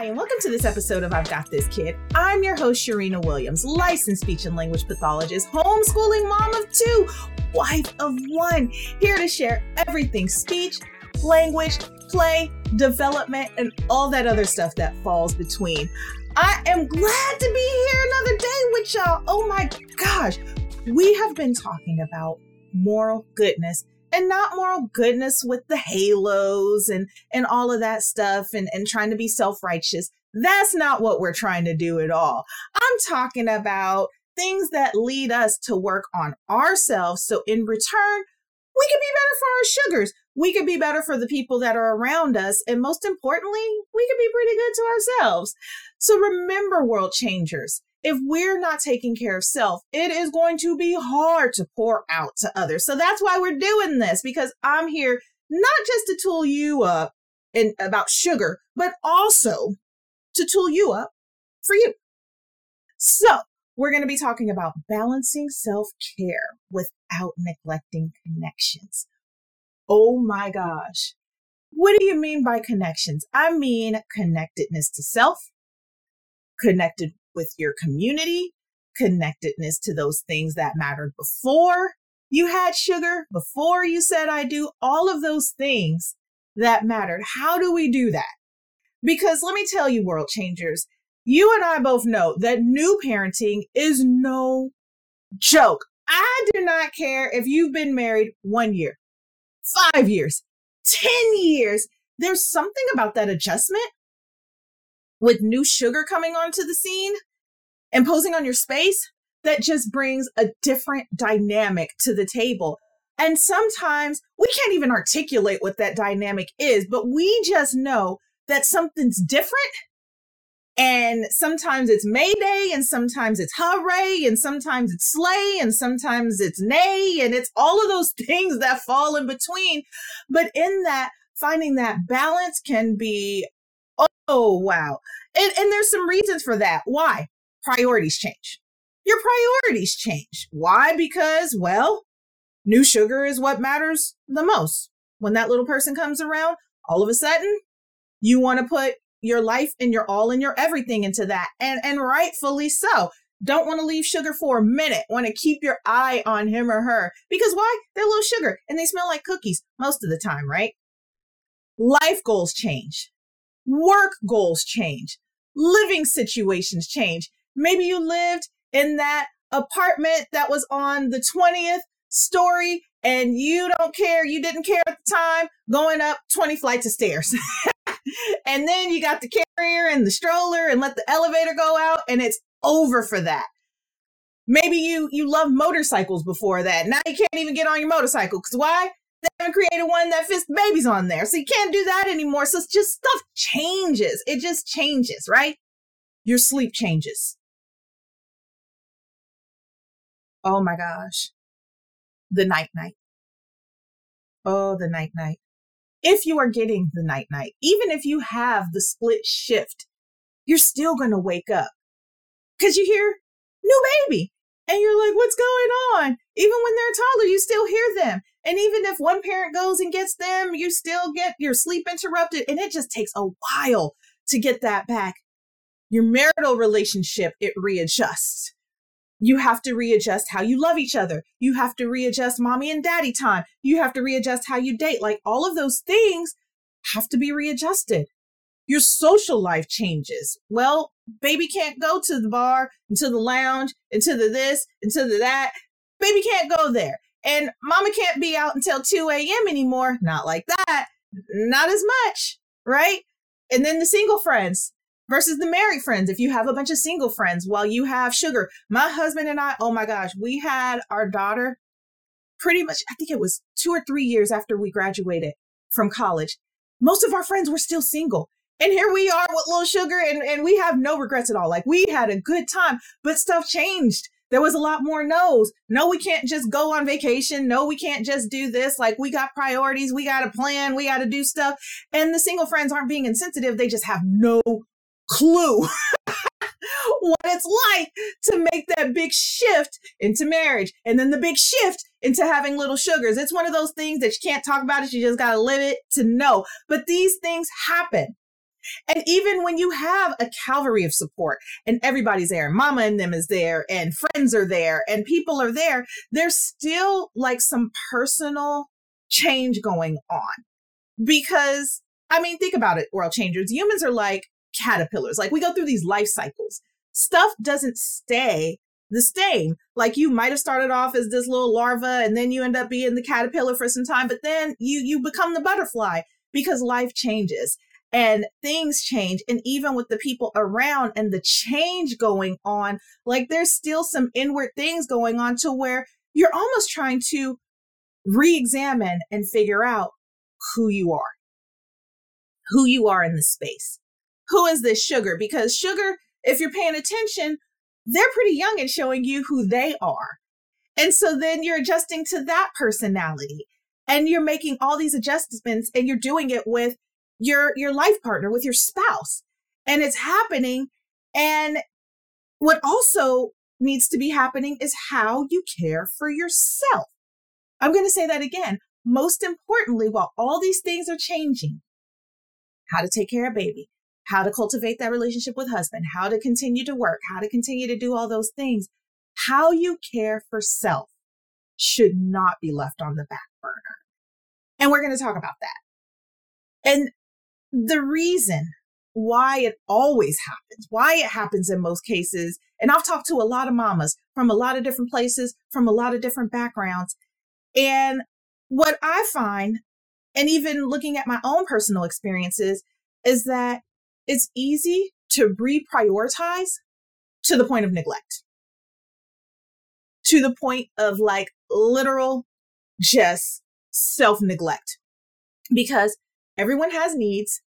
Hi, and welcome to this episode of I've Got This Kid. I'm your host, Sharina Williams, licensed speech and language pathologist, homeschooling mom of two, wife of one, here to share everything speech, language, play, development, and all that other stuff that falls between. I am glad to be here another day with y'all. Oh my gosh, we have been talking about moral goodness and not moral goodness with the halos and and all of that stuff and and trying to be self-righteous. That's not what we're trying to do at all. I'm talking about things that lead us to work on ourselves so in return we can be better for our sugars. We could be better for the people that are around us and most importantly we could be pretty good to ourselves. So remember world changers if we're not taking care of self, it is going to be hard to pour out to others. So that's why we're doing this because I'm here not just to tool you up and about sugar, but also to tool you up for you. So we're going to be talking about balancing self care without neglecting connections. Oh my gosh. What do you mean by connections? I mean connectedness to self, connected with your community, connectedness to those things that mattered before you had sugar, before you said I do, all of those things that mattered. How do we do that? Because let me tell you, world changers, you and I both know that new parenting is no joke. I do not care if you've been married one year, five years, 10 years. There's something about that adjustment with new sugar coming onto the scene imposing on your space that just brings a different dynamic to the table. And sometimes we can't even articulate what that dynamic is, but we just know that something's different. And sometimes it's Mayday, and sometimes it's hooray, and sometimes it's slay, and sometimes it's nay, and it's all of those things that fall in between. But in that, finding that balance can be, oh, wow. And, and there's some reasons for that. Why? Priorities change. Your priorities change. Why? Because, well, new sugar is what matters the most. When that little person comes around, all of a sudden, you want to put your life and your all and your everything into that. And, and rightfully so. Don't want to leave sugar for a minute. Want to keep your eye on him or her. Because why? They're low sugar and they smell like cookies most of the time, right? Life goals change. Work goals change. Living situations change. Maybe you lived in that apartment that was on the 20th story and you don't care, you didn't care at the time, going up 20 flights of stairs. and then you got the carrier and the stroller and let the elevator go out and it's over for that. Maybe you you love motorcycles before that. Now you can't even get on your motorcycle because why? They haven't created one that fits babies on there. So you can't do that anymore. So it's just stuff changes. It just changes, right? Your sleep changes. Oh my gosh. The night night. Oh, the night night. If you are getting the night night, even if you have the split shift, you're still going to wake up because you hear new baby and you're like, what's going on? Even when they're toddler, you still hear them. And even if one parent goes and gets them, you still get your sleep interrupted. And it just takes a while to get that back. Your marital relationship, it readjusts you have to readjust how you love each other. You have to readjust mommy and daddy time. You have to readjust how you date. Like all of those things have to be readjusted. Your social life changes. Well, baby can't go to the bar, into the lounge, into the this, into the that. Baby can't go there. And mama can't be out until 2 a.m. anymore. Not like that. Not as much, right? And then the single friends versus the married friends. If you have a bunch of single friends while you have sugar, my husband and I, oh my gosh, we had our daughter pretty much, I think it was two or three years after we graduated from college. Most of our friends were still single. And here we are with little sugar and, and we have no regrets at all. Like we had a good time, but stuff changed. There was a lot more no's. No, we can't just go on vacation. No, we can't just do this. Like we got priorities. We got a plan. We got to do stuff. And the single friends aren't being insensitive. They just have no clue what it's like to make that big shift into marriage and then the big shift into having little sugars. It's one of those things that you can't talk about it. You just got to live it to know. But these things happen. And even when you have a cavalry of support and everybody's there, mama and them is there, and friends are there, and people are there, there's still like some personal change going on. Because, I mean, think about it, world changers. Humans are like caterpillars. Like we go through these life cycles. Stuff doesn't stay the same. Like you might have started off as this little larva and then you end up being the caterpillar for some time, but then you you become the butterfly because life changes and things change and even with the people around and the change going on like there's still some inward things going on to where you're almost trying to re-examine and figure out who you are who you are in the space who is this sugar? Because sugar if you're paying attention they're pretty young and showing you who they are. And so then you're adjusting to that personality and you're making all these adjustments and you're doing it with your your life partner with your spouse. And it's happening and what also needs to be happening is how you care for yourself. I'm going to say that again. Most importantly while all these things are changing how to take care of baby how to cultivate that relationship with husband how to continue to work how to continue to do all those things how you care for self should not be left on the back burner and we're going to talk about that and the reason why it always happens, why it happens in most cases. And I've talked to a lot of mamas from a lot of different places, from a lot of different backgrounds. And what I find, and even looking at my own personal experiences, is that it's easy to reprioritize to the point of neglect, to the point of like literal just self neglect. Because Everyone has needs.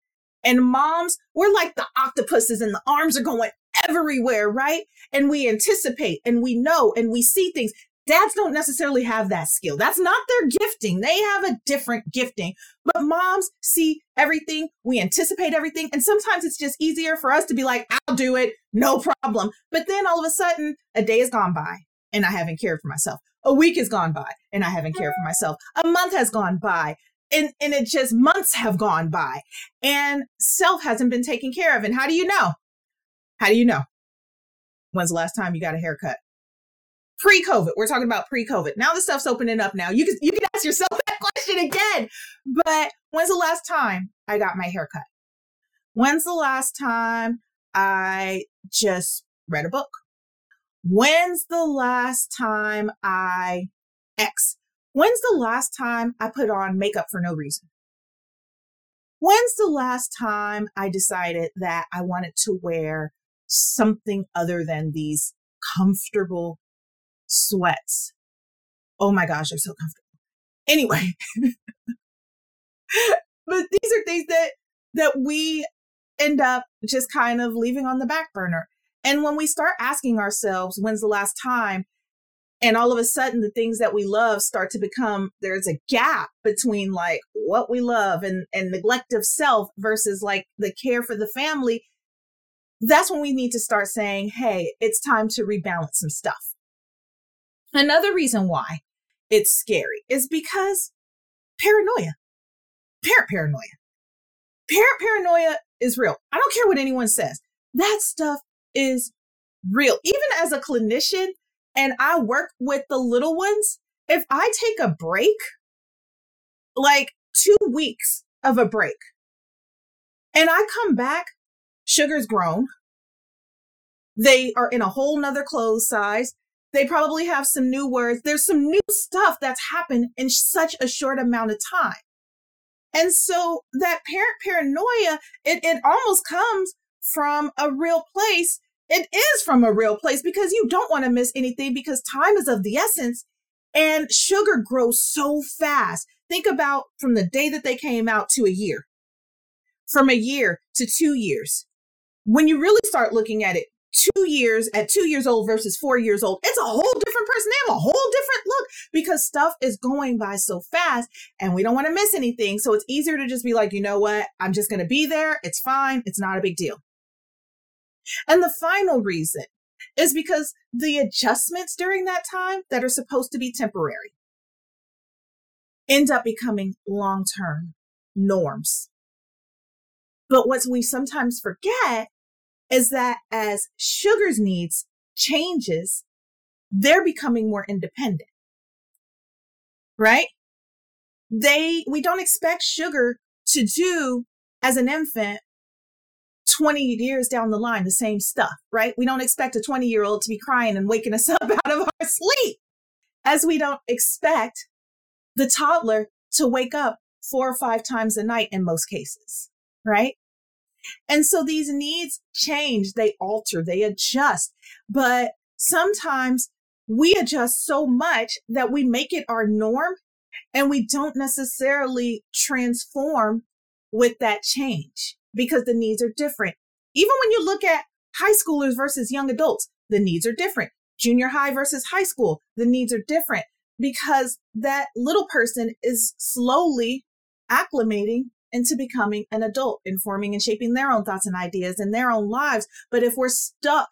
And moms, we're like the octopuses and the arms are going everywhere, right? And we anticipate and we know and we see things. Dads don't necessarily have that skill. That's not their gifting. They have a different gifting. But moms see everything. We anticipate everything. And sometimes it's just easier for us to be like, I'll do it. No problem. But then all of a sudden, a day has gone by and I haven't cared for myself. A week has gone by and I haven't cared for myself. A month has gone by and, and it just months have gone by and self hasn't been taken care of. And how do you know? How do you know? When's the last time you got a haircut? Pre-COVID. We're talking about pre-COVID. Now the stuff's opening up now. You can you can ask yourself that question again. But when's the last time I got my haircut? When's the last time I just read a book? When's the last time I X When's the last time I put on makeup for no reason? When's the last time I decided that I wanted to wear something other than these comfortable sweats? Oh my gosh, they're so comfortable. Anyway, but these are things that that we end up just kind of leaving on the back burner. And when we start asking ourselves, when's the last time and all of a sudden the things that we love start to become there's a gap between like what we love and and neglect of self versus like the care for the family that's when we need to start saying hey it's time to rebalance some stuff another reason why it's scary is because paranoia. Parent paranoia. Parent paranoia is real. I don't care what anyone says. That stuff is real. Even as a clinician and I work with the little ones, if I take a break, like two weeks of a break, and I come back, sugar's grown. They are in a whole nother clothes size. They probably have some new words. There's some new stuff that's happened in such a short amount of time. And so that parent paranoia, it, it almost comes from a real place it is from a real place because you don't want to miss anything because time is of the essence and sugar grows so fast. Think about from the day that they came out to a year, from a year to two years. When you really start looking at it, two years at two years old versus four years old, it's a whole different person. They have a whole different look because stuff is going by so fast and we don't want to miss anything. So it's easier to just be like, you know what? I'm just going to be there. It's fine. It's not a big deal. And the final reason is because the adjustments during that time that are supposed to be temporary end up becoming long term norms. But what we sometimes forget is that as sugar's needs changes, they're becoming more independent. Right? They, we don't expect sugar to do as an infant 20 years down the line the same stuff, right? We don't expect a 20 year old to be crying and waking us up out of our sleep, as we don't expect the toddler to wake up four or five times a night in most cases, right? And so these needs change, they alter, they adjust. But sometimes we adjust so much that we make it our norm and we don't necessarily transform with that change because the needs are different. Even when you look at high schoolers versus young adults, the needs are different. Junior high versus high school, the needs are different because that little person is slowly acclimating into becoming an adult, informing and shaping their own thoughts and ideas in their own lives. But if we're stuck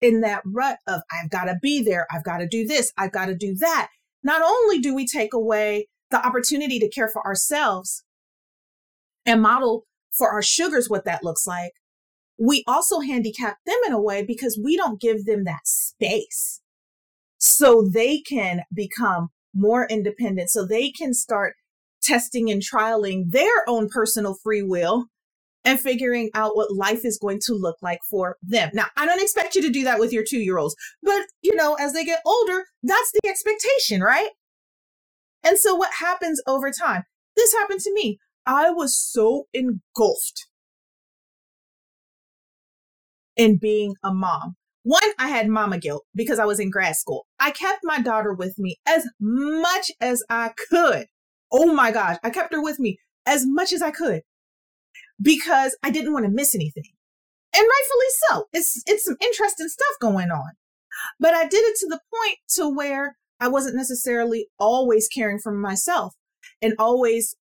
in that rut of, I've got to be there, I've got to do this, I've got to do that, not only do we take away the opportunity to care for ourselves and model for our sugars what that looks like, we also handicap them in a way because we don't give them that space. So they can become more independent, so they can start testing and trialing their own personal free will and figuring out what life is going to look like for them. Now, I don't expect you to do that with your two year olds, but you know, as they get older, that's the expectation, right? And so what happens over time? This happened to me. I was so engulfed in being a mom. One, I had mama guilt because I was in grad school. I kept my daughter with me as much as I could. Oh my gosh, I kept her with me as much as I could because I didn't want to miss anything. And rightfully so. It's it's some interesting stuff going on. But I did it to the point to where I wasn't necessarily always caring for myself and always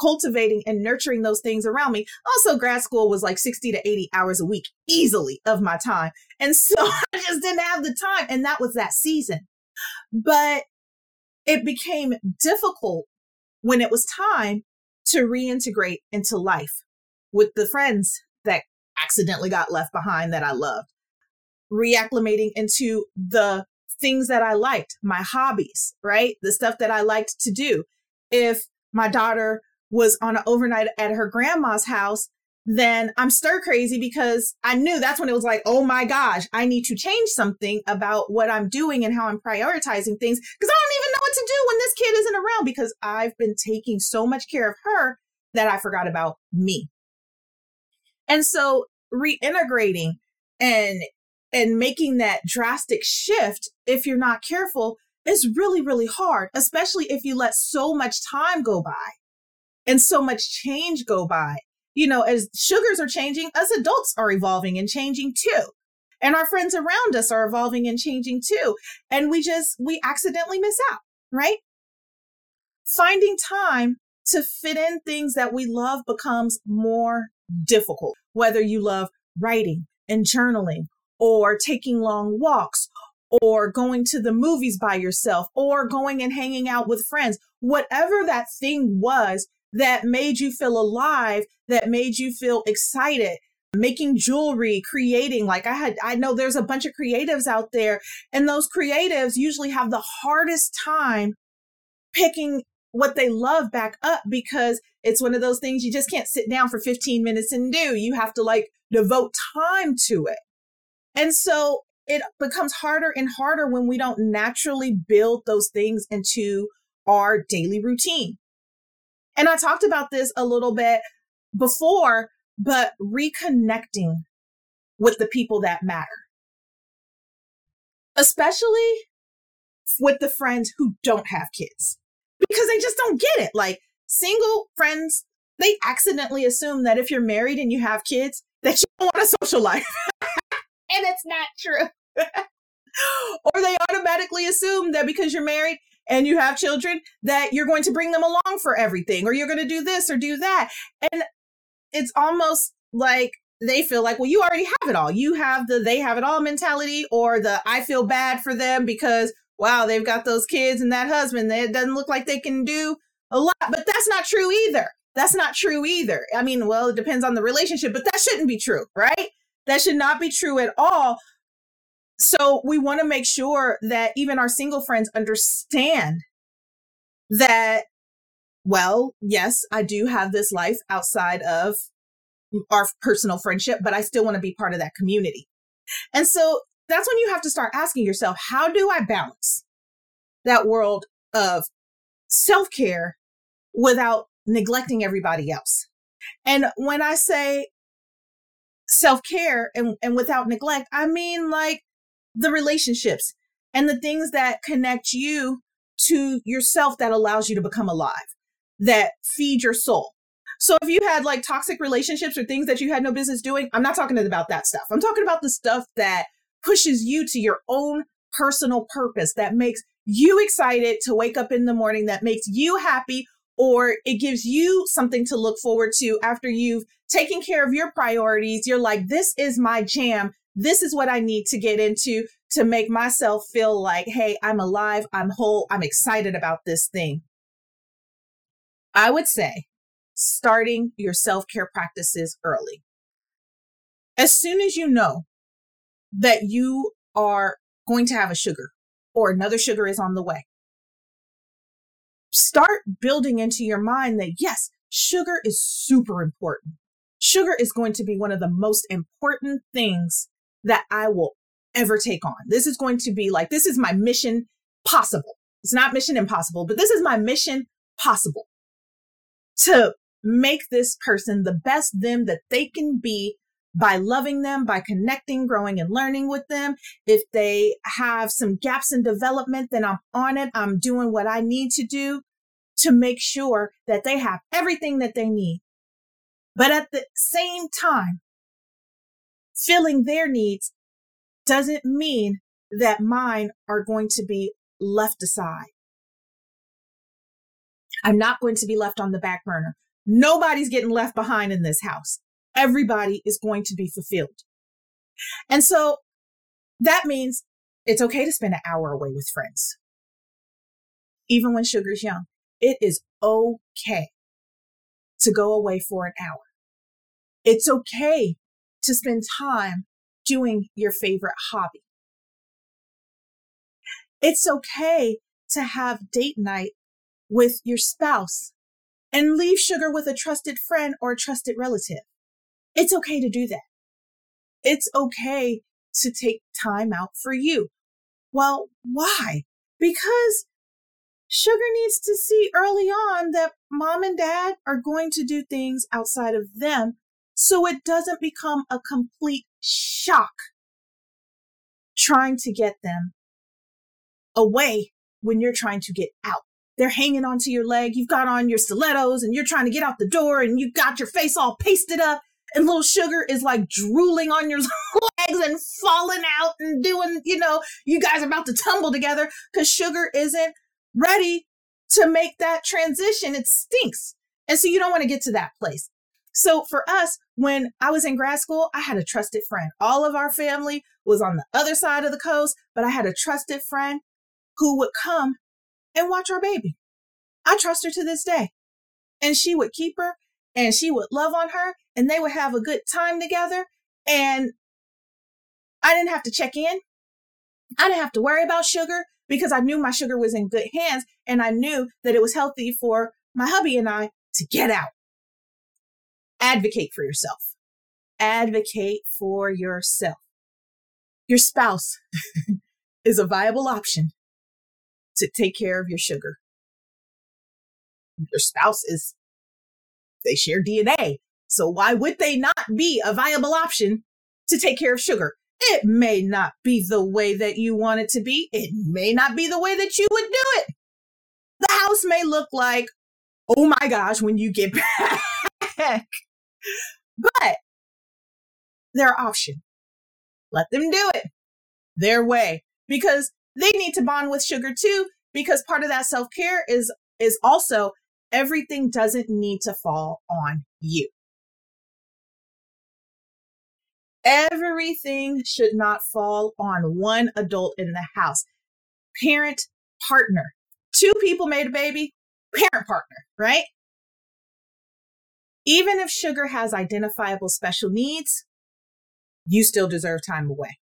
cultivating and nurturing those things around me. Also, grad school was like 60 to 80 hours a week easily of my time. And so I just didn't have the time. And that was that season. But it became difficult when it was time to reintegrate into life with the friends that accidentally got left behind that I loved, reacclimating into the things that I liked, my hobbies, right? The stuff that I liked to do. If my daughter was on an overnight at her grandma's house, then I'm stir crazy because I knew that's when it was like, oh my gosh, I need to change something about what I'm doing and how I'm prioritizing things because I don't even know what to do when this kid isn't around because I've been taking so much care of her that I forgot about me. And so reintegrating and and making that drastic shift if you're not careful is really really hard, especially if you let so much time go by and so much change go by. You know, as sugars are changing, us adults are evolving and changing too. And our friends around us are evolving and changing too. And we just, we accidentally miss out, right? Finding time to fit in things that we love becomes more difficult, whether you love writing and journaling or taking long walks or going to the movies by yourself or going and hanging out with friends, whatever that thing was that made you feel alive, that made you feel excited, making jewelry, creating. Like I had, I know there's a bunch of creatives out there, and those creatives usually have the hardest time picking what they love back up because it's one of those things you just can't sit down for 15 minutes and do. You have to like devote time to it. And so it becomes harder and harder when we don't naturally build those things into our daily routine. And I talked about this a little bit before, but reconnecting with the people that matter, especially with the friends who don't have kids because they just don't get it. Like single friends, they accidentally assume that if you're married and you have kids, that you don't want a social life. and it's not true. or they automatically assume that because you're married and you have children that you're going to bring them along for everything or you're going to do this or do that. And it's almost like they feel like, well, you already have it all. You have the they have it all mentality or the I feel bad for them because, wow, they've got those kids and that husband. It doesn't look like they can do a lot. But that's not true either. that's not true either. I mean, well, it depends on the relationship, but that shouldn't be true, right? That should not be true at all. So we want to make sure that even our single friends understand that, well, yes, I do have this life outside of our personal friendship, but I still want to be part of that community. And so that's when you have to start asking yourself, how do I balance that world of self care without neglecting everybody else? And when I say self care and, and without neglect, I mean like the relationships and the things that connect you to yourself that allows you to become alive, that feed your soul. So if you had like toxic relationships or things that you had no business doing, I'm not talking about that stuff. I'm talking about the stuff that pushes you to your own personal purpose that makes you excited to wake up in the morning, that makes you happy, or it gives you something to look forward to after you've taken care of your priorities. You're like, this is my jam. This is what I need to get into to make myself feel like, hey, I'm alive, I'm whole, I'm excited about this thing. I would say starting your self care practices early. As soon as you know that you are going to have a sugar or another sugar is on the way. Start building into your mind that yes, sugar is super important. Sugar is going to be one of the most important things that I will ever take on. This is going to be like, this is my mission possible. It's not mission impossible, but this is my mission possible to make this person the best them that they can be by loving them, by connecting, growing, and learning with them. If they have some gaps in development, then I'm on it. I'm doing what I need to do to make sure that they have everything that they need. But at the same time, filling their needs doesn't mean that mine are going to be left aside. I'm not going to be left on the back burner. Nobody's getting left behind in this house everybody is going to be fulfilled. And so that means it's okay to spend an hour away with friends. Even when sugar's young, it is okay to go away for an hour. It's okay to spend time doing your favorite hobby. It's okay to have date night with your spouse and leave sugar with a trusted friend or a trusted relative. It's okay to do that. It's okay to take time out for you. Well, why? Because sugar needs to see early on that mom and dad are going to do things outside of them so it doesn't become a complete shock trying to get them away when you're trying to get out. They're hanging onto your leg. You've got on your stilettos and you're trying to get out the door and you got your face all pasted up and little sugar is like drooling on your legs and falling out and doing, you know, you guys are about to tumble together because sugar isn't ready to make that transition. It stinks. And so you don't want to get to that place. So for us, when I was in grad school, I had a trusted friend. All of our family was on the other side of the coast, but I had a trusted friend who would come and watch our baby. I trust her to this day. And she would keep her and she would love on her and they would have a good time together. And I didn't have to check in. I didn't have to worry about sugar because I knew my sugar was in good hands and I knew that it was healthy for my hubby and I to get out. Advocate for yourself. Advocate for yourself. Your spouse is a viable option to take care of your sugar. Your spouse is they share DNA. So why would they not be a viable option to take care of sugar? It may not be the way that you want it to be. It may not be the way that you would do it. The house may look like, oh my gosh, when you get back. But their option. Let them do it their way because they need to bond with sugar too because part of that self-care is is also everything doesn't need to fall on you. Everything should not fall on one adult in the house. Parent, partner. Two people made a baby, parent, partner, right? Even if sugar has identifiable special needs, you still deserve time away.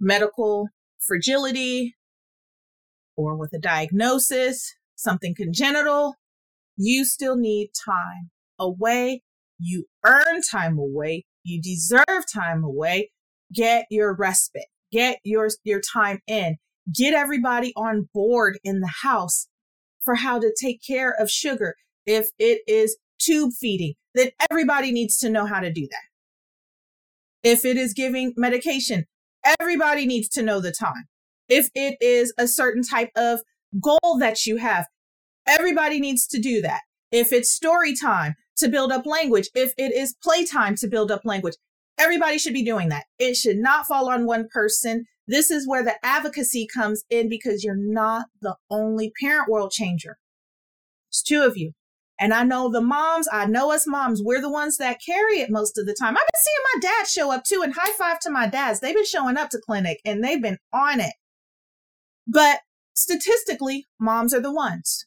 Medical fragility or with a diagnosis, something congenital, you still need time away. You earn time away. You deserve time away. Get your respite. Get your, your time in. Get everybody on board in the house for how to take care of sugar. If it is tube feeding, then everybody needs to know how to do that. If it is giving medication, everybody needs to know the time. If it is a certain type of goal that you have, everybody needs to do that. If it's story time to build up language, if it is playtime to build up language, everybody should be doing that. It should not fall on one person. This is where the advocacy comes in because you're not the only parent world changer. It's two of you. And I know the moms, I know us moms, we're the ones that carry it most of the time. I've been seeing my dad show up too, and high five to my dads. They've been showing up to clinic and they've been on it. But statistically, moms are the ones.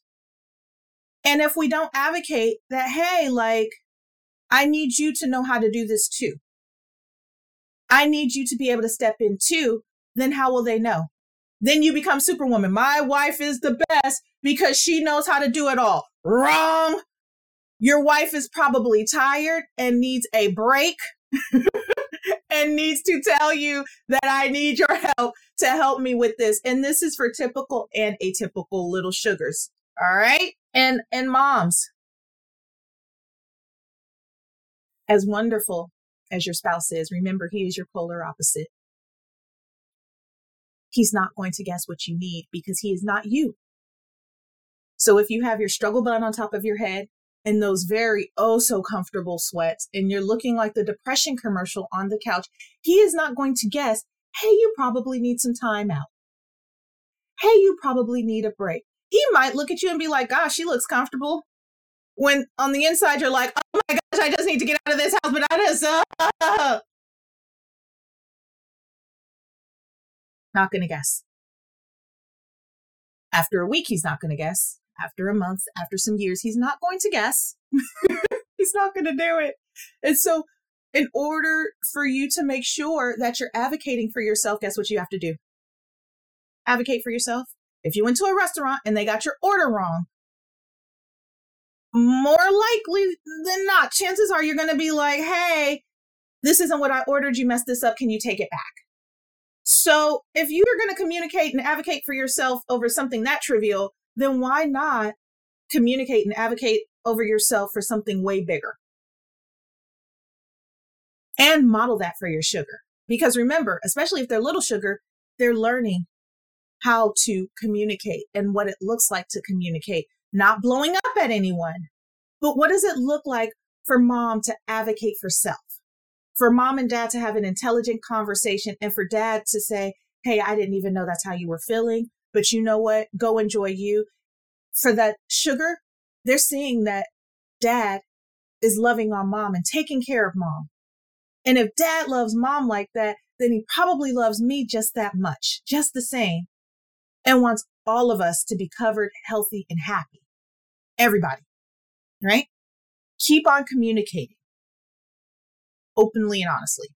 And if we don't advocate that, hey, like, I need you to know how to do this too. I need you to be able to step in too. Then how will they know? Then you become superwoman. My wife is the best because she knows how to do it all. Wrong. Your wife is probably tired and needs a break and needs to tell you that I need your help to help me with this. And this is for typical and atypical little sugars. All right. And, and moms, as wonderful as your spouse is, remember he is your polar opposite. He's not going to guess what you need because he is not you. So if you have your struggle bun on top of your head and those very oh so comfortable sweats and you're looking like the depression commercial on the couch, he is not going to guess, hey, you probably need some time out. Hey, you probably need a break. He might look at you and be like, gosh, she looks comfortable. When on the inside, you're like, oh my gosh, I just need to get out of this house, but I just, uh, not going to guess. After a week, he's not going to guess after a month, after some years, he's not going to guess. he's not going to do it. And so, in order for you to make sure that you're advocating for yourself, guess what you have to do? Advocate for yourself. If you went to a restaurant and they got your order wrong, more likely than not, chances are you're going to be like, hey, this isn't what I ordered. You messed this up. Can you take it back? So if you're going to communicate and advocate for yourself over something that trivial, then why not communicate and advocate over yourself for something way bigger? And model that for your sugar. Because remember, especially if they're little sugar, they're learning how to communicate and what it looks like to communicate, not blowing up at anyone. But what does it look like for mom to advocate for self? For mom and dad to have an intelligent conversation and for dad to say, Hey, I didn't even know that's how you were feeling. But you know what? Go enjoy you. For that sugar, they're seeing that dad is loving on mom and taking care of mom. And if dad loves mom like that, then he probably loves me just that much, just the same, and wants all of us to be covered, healthy, and happy. Everybody, right? Keep on communicating openly and honestly.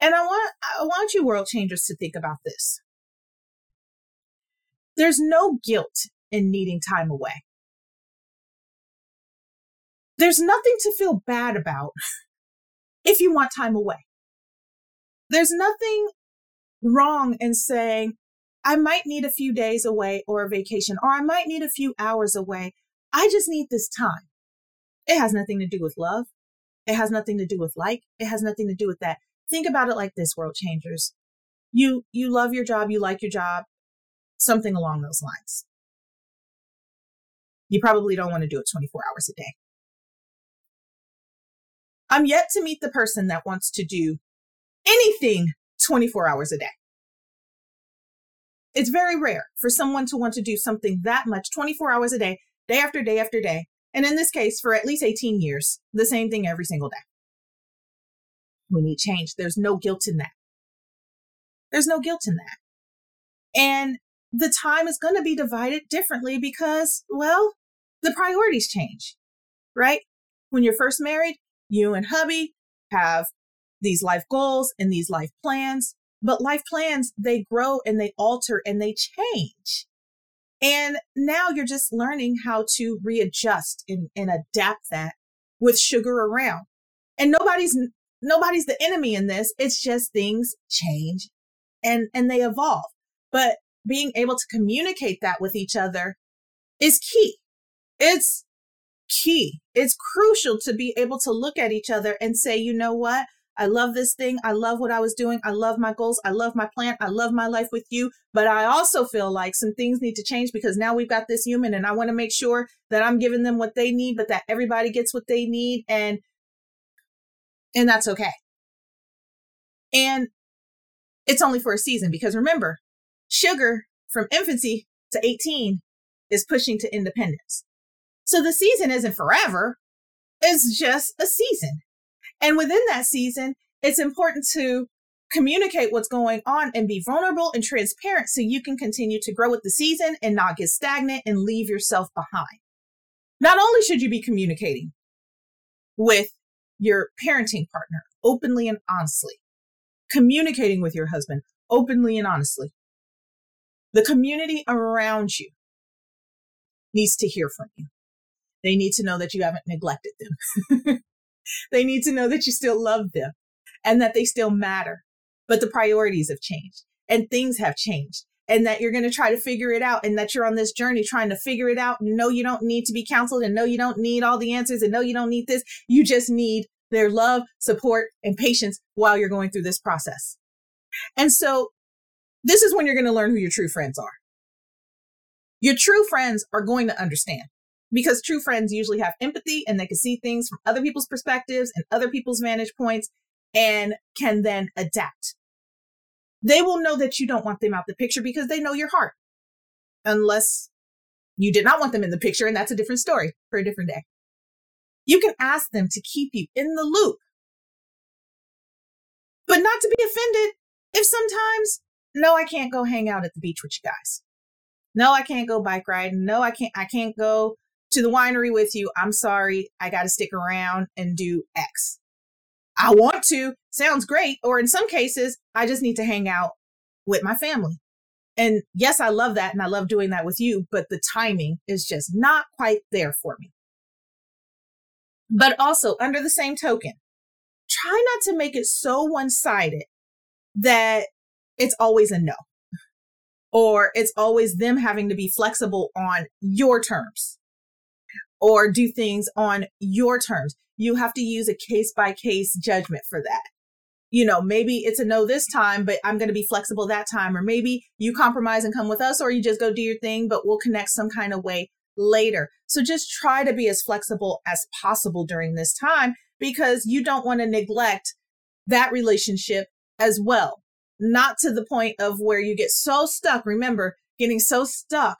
And I want, I want you world changers to think about this. There's no guilt in needing time away. There's nothing to feel bad about if you want time away. There's nothing wrong in saying, I might need a few days away or a vacation, or I might need a few hours away. I just need this time. It has nothing to do with love. It has nothing to do with like. It has nothing to do with that. Think about it like this, world changers. You, you love your job. You like your job something along those lines. You probably don't want to do it 24 hours a day. I'm yet to meet the person that wants to do anything 24 hours a day. It's very rare for someone to want to do something that much 24 hours a day, day after day after day. And in this case, for at least 18 years, the same thing every single day. We need change. There's no guilt in that. There's no guilt in that. And the time is going to be divided differently because, well, the priorities change, right? When you're first married, you and hubby have these life goals and these life plans, but life plans, they grow and they alter and they change. And now you're just learning how to readjust and, and adapt that with sugar around. And nobody's nobody's the enemy in this. It's just things change and and they evolve. But being able to communicate that with each other is key. It's key. It's crucial to be able to look at each other and say, you know what? I love this thing. I love what I was doing. I love my goals. I love my plan. I love my life with you. But I also feel like some things need to change because now we've got this human and I want to make sure that I'm giving them what they need, but that everybody gets what they need. And, and that's okay. And it's only for a season because remember, sugar from infancy to 18 is pushing to independence. So the season isn't forever. It's just a season. And within that season, it's important to communicate what's going on and be vulnerable and transparent so you can continue to grow with the season and not get stagnant and leave yourself behind. Not only should you be communicating with your parenting partner openly and honestly, communicating with your husband openly and honestly, the community around you needs to hear from you. They need to know that you haven't neglected them. they need to know that you still love them and that they still matter. But the priorities have changed and things have changed and that you're going to try to figure it out and that you're on this journey trying to figure it out. No, you don't need to be counseled and no, you don't need all the answers and no, you don't need this. You just need their love, support, and patience while you're going through this process. And so this is when you're going to learn who your true friends are. Your true friends are going to understand because true friends usually have empathy and they can see things from other people's perspectives and other people's vantage points and can then adapt. They will know that you don't want them out the picture because they know your heart. Unless you did not want them in the picture, and that's a different story for a different day. You can ask them to keep you in the loop, but not to be offended if sometimes, no, I can't go hang out at the beach with you guys. No, I can't go bike riding. No, I can't, I can't go to the winery with you. I'm sorry. I got to stick around and do X. I want to. Sounds great. Or in some cases, I just need to hang out with my family. And yes, I love that. And I love doing that with you, but the timing is just not quite there for me. But also, under the same token, try not to make it so one sided that it's always a no or it's always them having to be flexible on your terms or do things on your terms. You have to use a case by case judgment for that. You know, maybe it's a no this time, but I'm going to be flexible that time. Or maybe you compromise and come with us, or you just go do your thing, but we'll connect some kind of way later. So just try to be as flexible as possible during this time because you don't want to neglect that relationship as well. Not to the point of where you get so stuck. Remember, getting so stuck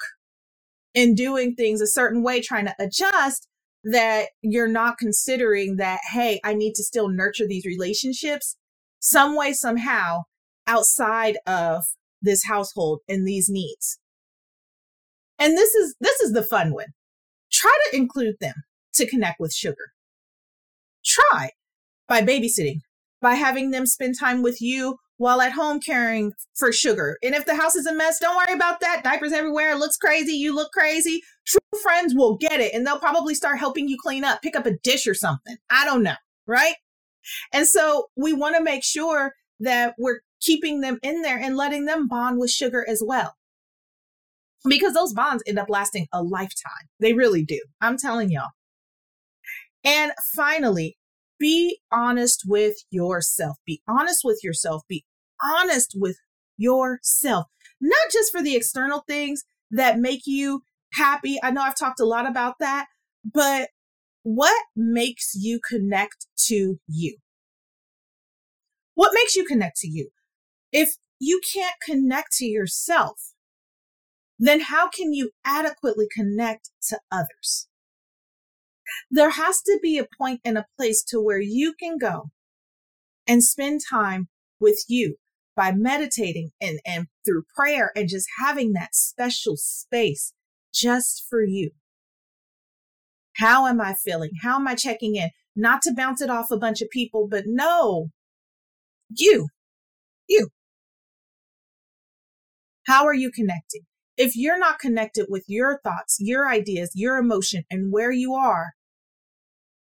in doing things a certain way, trying to adjust that you're not considering that, hey, I need to still nurture these relationships some way, somehow outside of this household and these needs. And this is this is the fun one. Try to include them to connect with sugar. Try by babysitting, by having them spend time with you while at home caring for sugar. And if the house is a mess, don't worry about that. Diapers everywhere. It looks crazy. You look crazy. True friends will get it and they'll probably start helping you clean up, pick up a dish or something. I don't know. Right. And so we want to make sure that we're keeping them in there and letting them bond with sugar as well. Because those bonds end up lasting a lifetime. They really do. I'm telling y'all. And finally, be honest with yourself. Be honest with yourself. Be honest with yourself, not just for the external things that make you happy. I know I've talked a lot about that, but what makes you connect to you? What makes you connect to you? If you can't connect to yourself, then how can you adequately connect to others? There has to be a point and a place to where you can go and spend time with you by meditating and, and through prayer and just having that special space just for you. How am I feeling? How am I checking in? Not to bounce it off a bunch of people, but no, you, you. How are you connecting? If you're not connected with your thoughts, your ideas, your emotion, and where you are,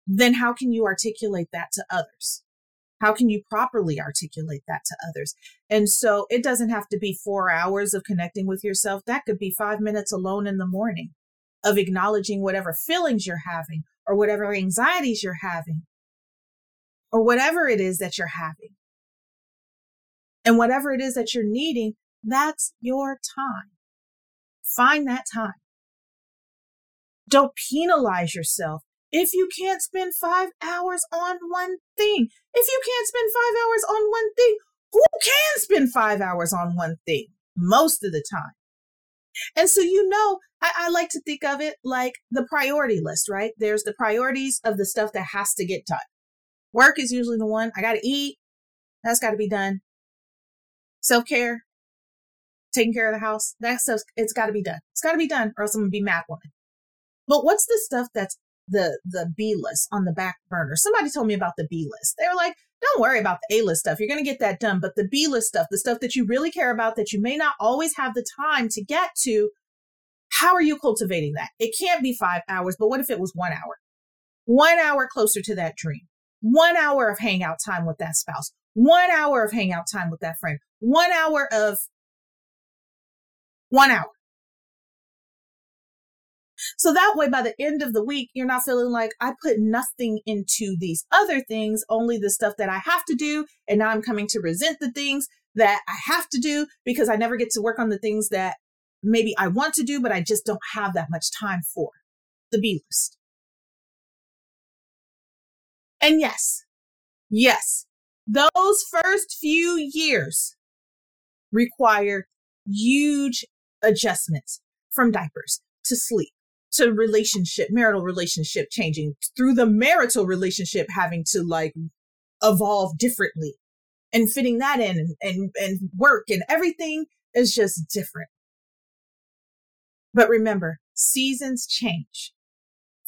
then how can you articulate that to others? How can you properly articulate that to others? And so it doesn't have to be four hours of connecting with yourself. That could be five minutes alone in the morning of acknowledging whatever feelings you're having or whatever anxieties you're having or whatever it is that you're having. And whatever it is that you're needing, that's your time. Find that time. Don't penalize yourself if you can't spend five hours on one thing. If you can't spend five hours on one thing, who can spend five hours on one thing most of the time? And so, you know, I, I, like to think of it like the priority list, right? There's the priorities of the stuff that has to get done. Work is usually the one I got to eat. That's got to be done. Self care, taking care of the house. That stuff, it's got to be done. It's got to be done or else I'm going to be mad woman. But what's the stuff that's the the B list on the back burner. Somebody told me about the B list. They were like, don't worry about the A list stuff. You're going to get that done. But the B list stuff, the stuff that you really care about that you may not always have the time to get to, how are you cultivating that? It can't be five hours, but what if it was one hour? One hour closer to that dream. One hour of hangout time with that spouse. One hour of hangout time with that friend. One hour of one hour. So that way, by the end of the week, you're not feeling like I put nothing into these other things, only the stuff that I have to do. And now I'm coming to resent the things that I have to do because I never get to work on the things that maybe I want to do, but I just don't have that much time for the B list. And yes, yes, those first few years require huge adjustments from diapers to sleep to relationship, marital relationship changing through the marital relationship having to like evolve differently and fitting that in and, and work and everything is just different. But remember, seasons change.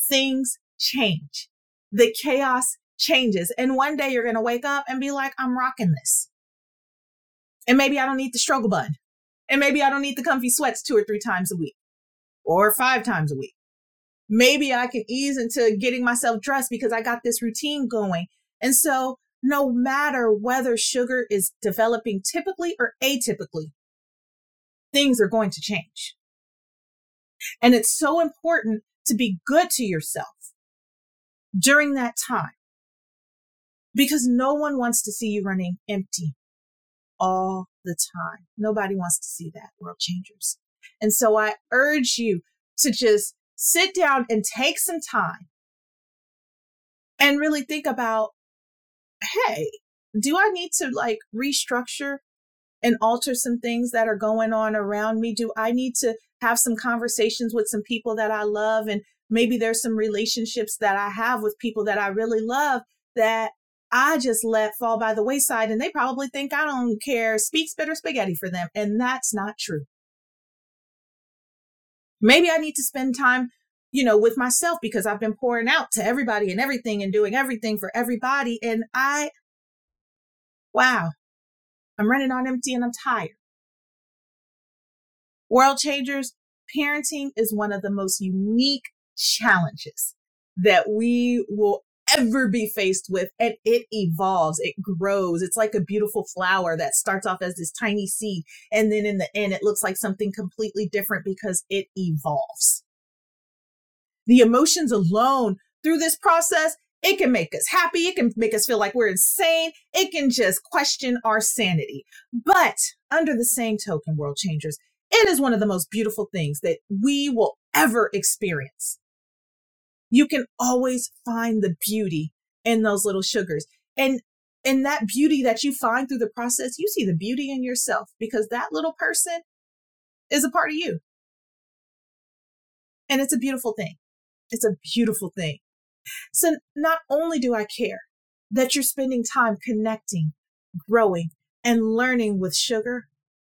Things change. The chaos changes. And one day you're going to wake up and be like, I'm rocking this. And maybe I don't need the struggle bud. And maybe I don't need the comfy sweats two or three times a week or five times a week. Maybe I can ease into getting myself dressed because I got this routine going. And so, no matter whether sugar is developing typically or atypically, things are going to change. And it's so important to be good to yourself during that time because no one wants to see you running empty all the time. Nobody wants to see that, world changers. And so I urge you to just sit down and take some time and really think about hey, do I need to like restructure and alter some things that are going on around me? Do I need to have some conversations with some people that I love? And maybe there's some relationships that I have with people that I really love that I just let fall by the wayside and they probably think I don't care, speak spit or spaghetti for them. And that's not true. Maybe I need to spend time, you know, with myself because I've been pouring out to everybody and everything and doing everything for everybody. And I, wow, I'm running on empty and I'm tired. World changers, parenting is one of the most unique challenges that we will ever be faced with and it evolves it grows. It's like a beautiful flower that starts off as this tiny seed and then in the end it looks like something completely different because it evolves. The emotions alone through this process it can make us happy it can make us feel like we're insane it can just question our sanity. But under the same token world changers it is one of the most beautiful things that we will ever experience you can always find the beauty in those little sugars. And in that beauty that you find through the process, you see the beauty in yourself because that little person is a part of you. And it's a beautiful thing. It's a beautiful thing. So not only do I care that you're spending time connecting, growing, and learning with sugar,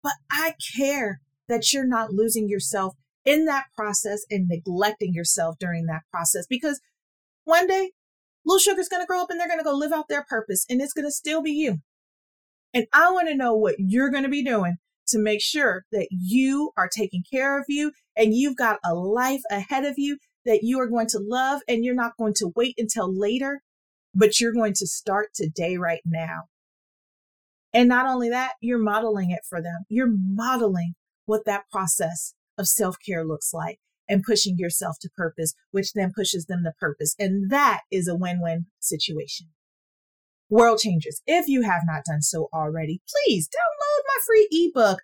but I care that you're not losing yourself in that process and neglecting yourself during that process because one day little sugar's going to grow up and they're going to go live out their purpose and it's going to still be you. And I want to know what you're going to be doing to make sure that you are taking care of you and you've got a life ahead of you that you are going to love and you're not going to wait until later, but you're going to start today, right now. And not only that, you're modeling it for them. You're modeling what that process of self care looks like and pushing yourself to purpose, which then pushes them to purpose. And that is a win win situation. World Changers, if you have not done so already, please download my free ebook,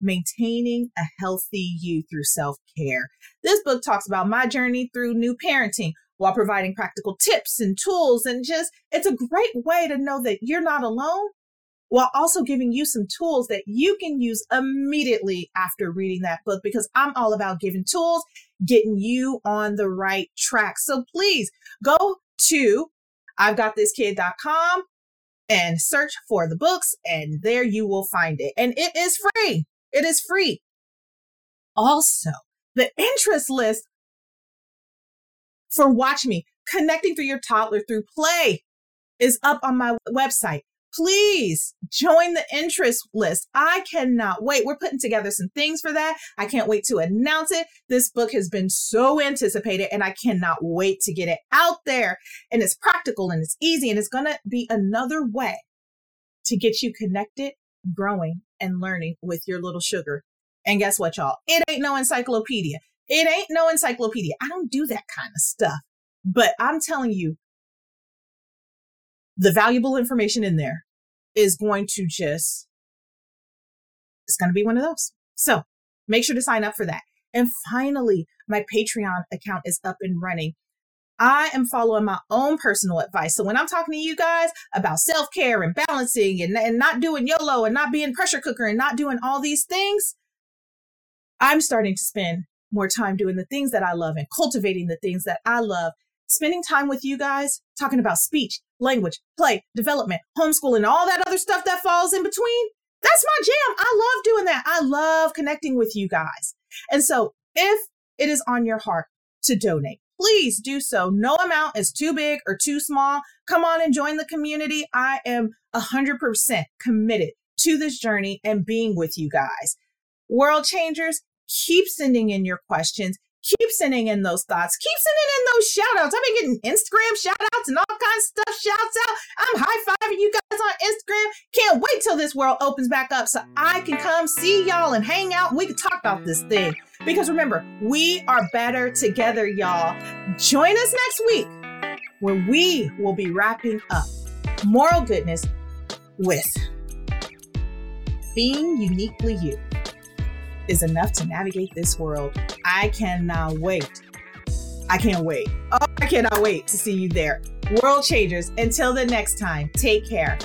Maintaining a Healthy You Through Self Care. This book talks about my journey through new parenting while providing practical tips and tools. And just, it's a great way to know that you're not alone while also giving you some tools that you can use immediately after reading that book because I'm all about giving tools, getting you on the right track. So please go to I've got this kid.com and search for the books and there you will find it. And it is free. It is free. Also, the interest list for Watch Me, connecting through your toddler through play is up on my website please join the interest list. I cannot wait. We're putting together some things for that. I can't wait to announce it. This book has been so anticipated and I cannot wait to get it out there. And it's practical and it's easy and it's going to be another way to get you connected, growing, and learning with your little sugar. And guess what, y'all? It ain't no encyclopedia. It ain't no encyclopedia. I don't do that kind of stuff. But I'm telling you, the valuable information in there is going to just, it's going to be one of those. So make sure to sign up for that. And finally, my Patreon account is up and running. I am following my own personal advice. So when I'm talking to you guys about self care and balancing and, and not doing YOLO and not being pressure cooker and not doing all these things, I'm starting to spend more time doing the things that I love and cultivating the things that I love. Spending time with you guys, talking about speech, language, play, development, homeschooling, all that other stuff that falls in between. That's my jam. I love doing that. I love connecting with you guys. And so if it is on your heart to donate, please do so. No amount is too big or too small. Come on and join the community. I am 100% committed to this journey and being with you guys. World changers, keep sending in your questions keep sending in those thoughts. Keep sending in those shout outs. I've been getting Instagram shout outs and all kinds of stuff shouts out. I'm high fiving you guys on Instagram. Can't wait till this world opens back up so I can come see y'all and hang out and we can talk about this thing. Because remember, we are better together, y'all. Join us next week where we will be wrapping up moral goodness with being uniquely you is enough to navigate this world. I cannot wait. I can't wait. Oh, I cannot wait to see you there. World changers. Until the next time, take care.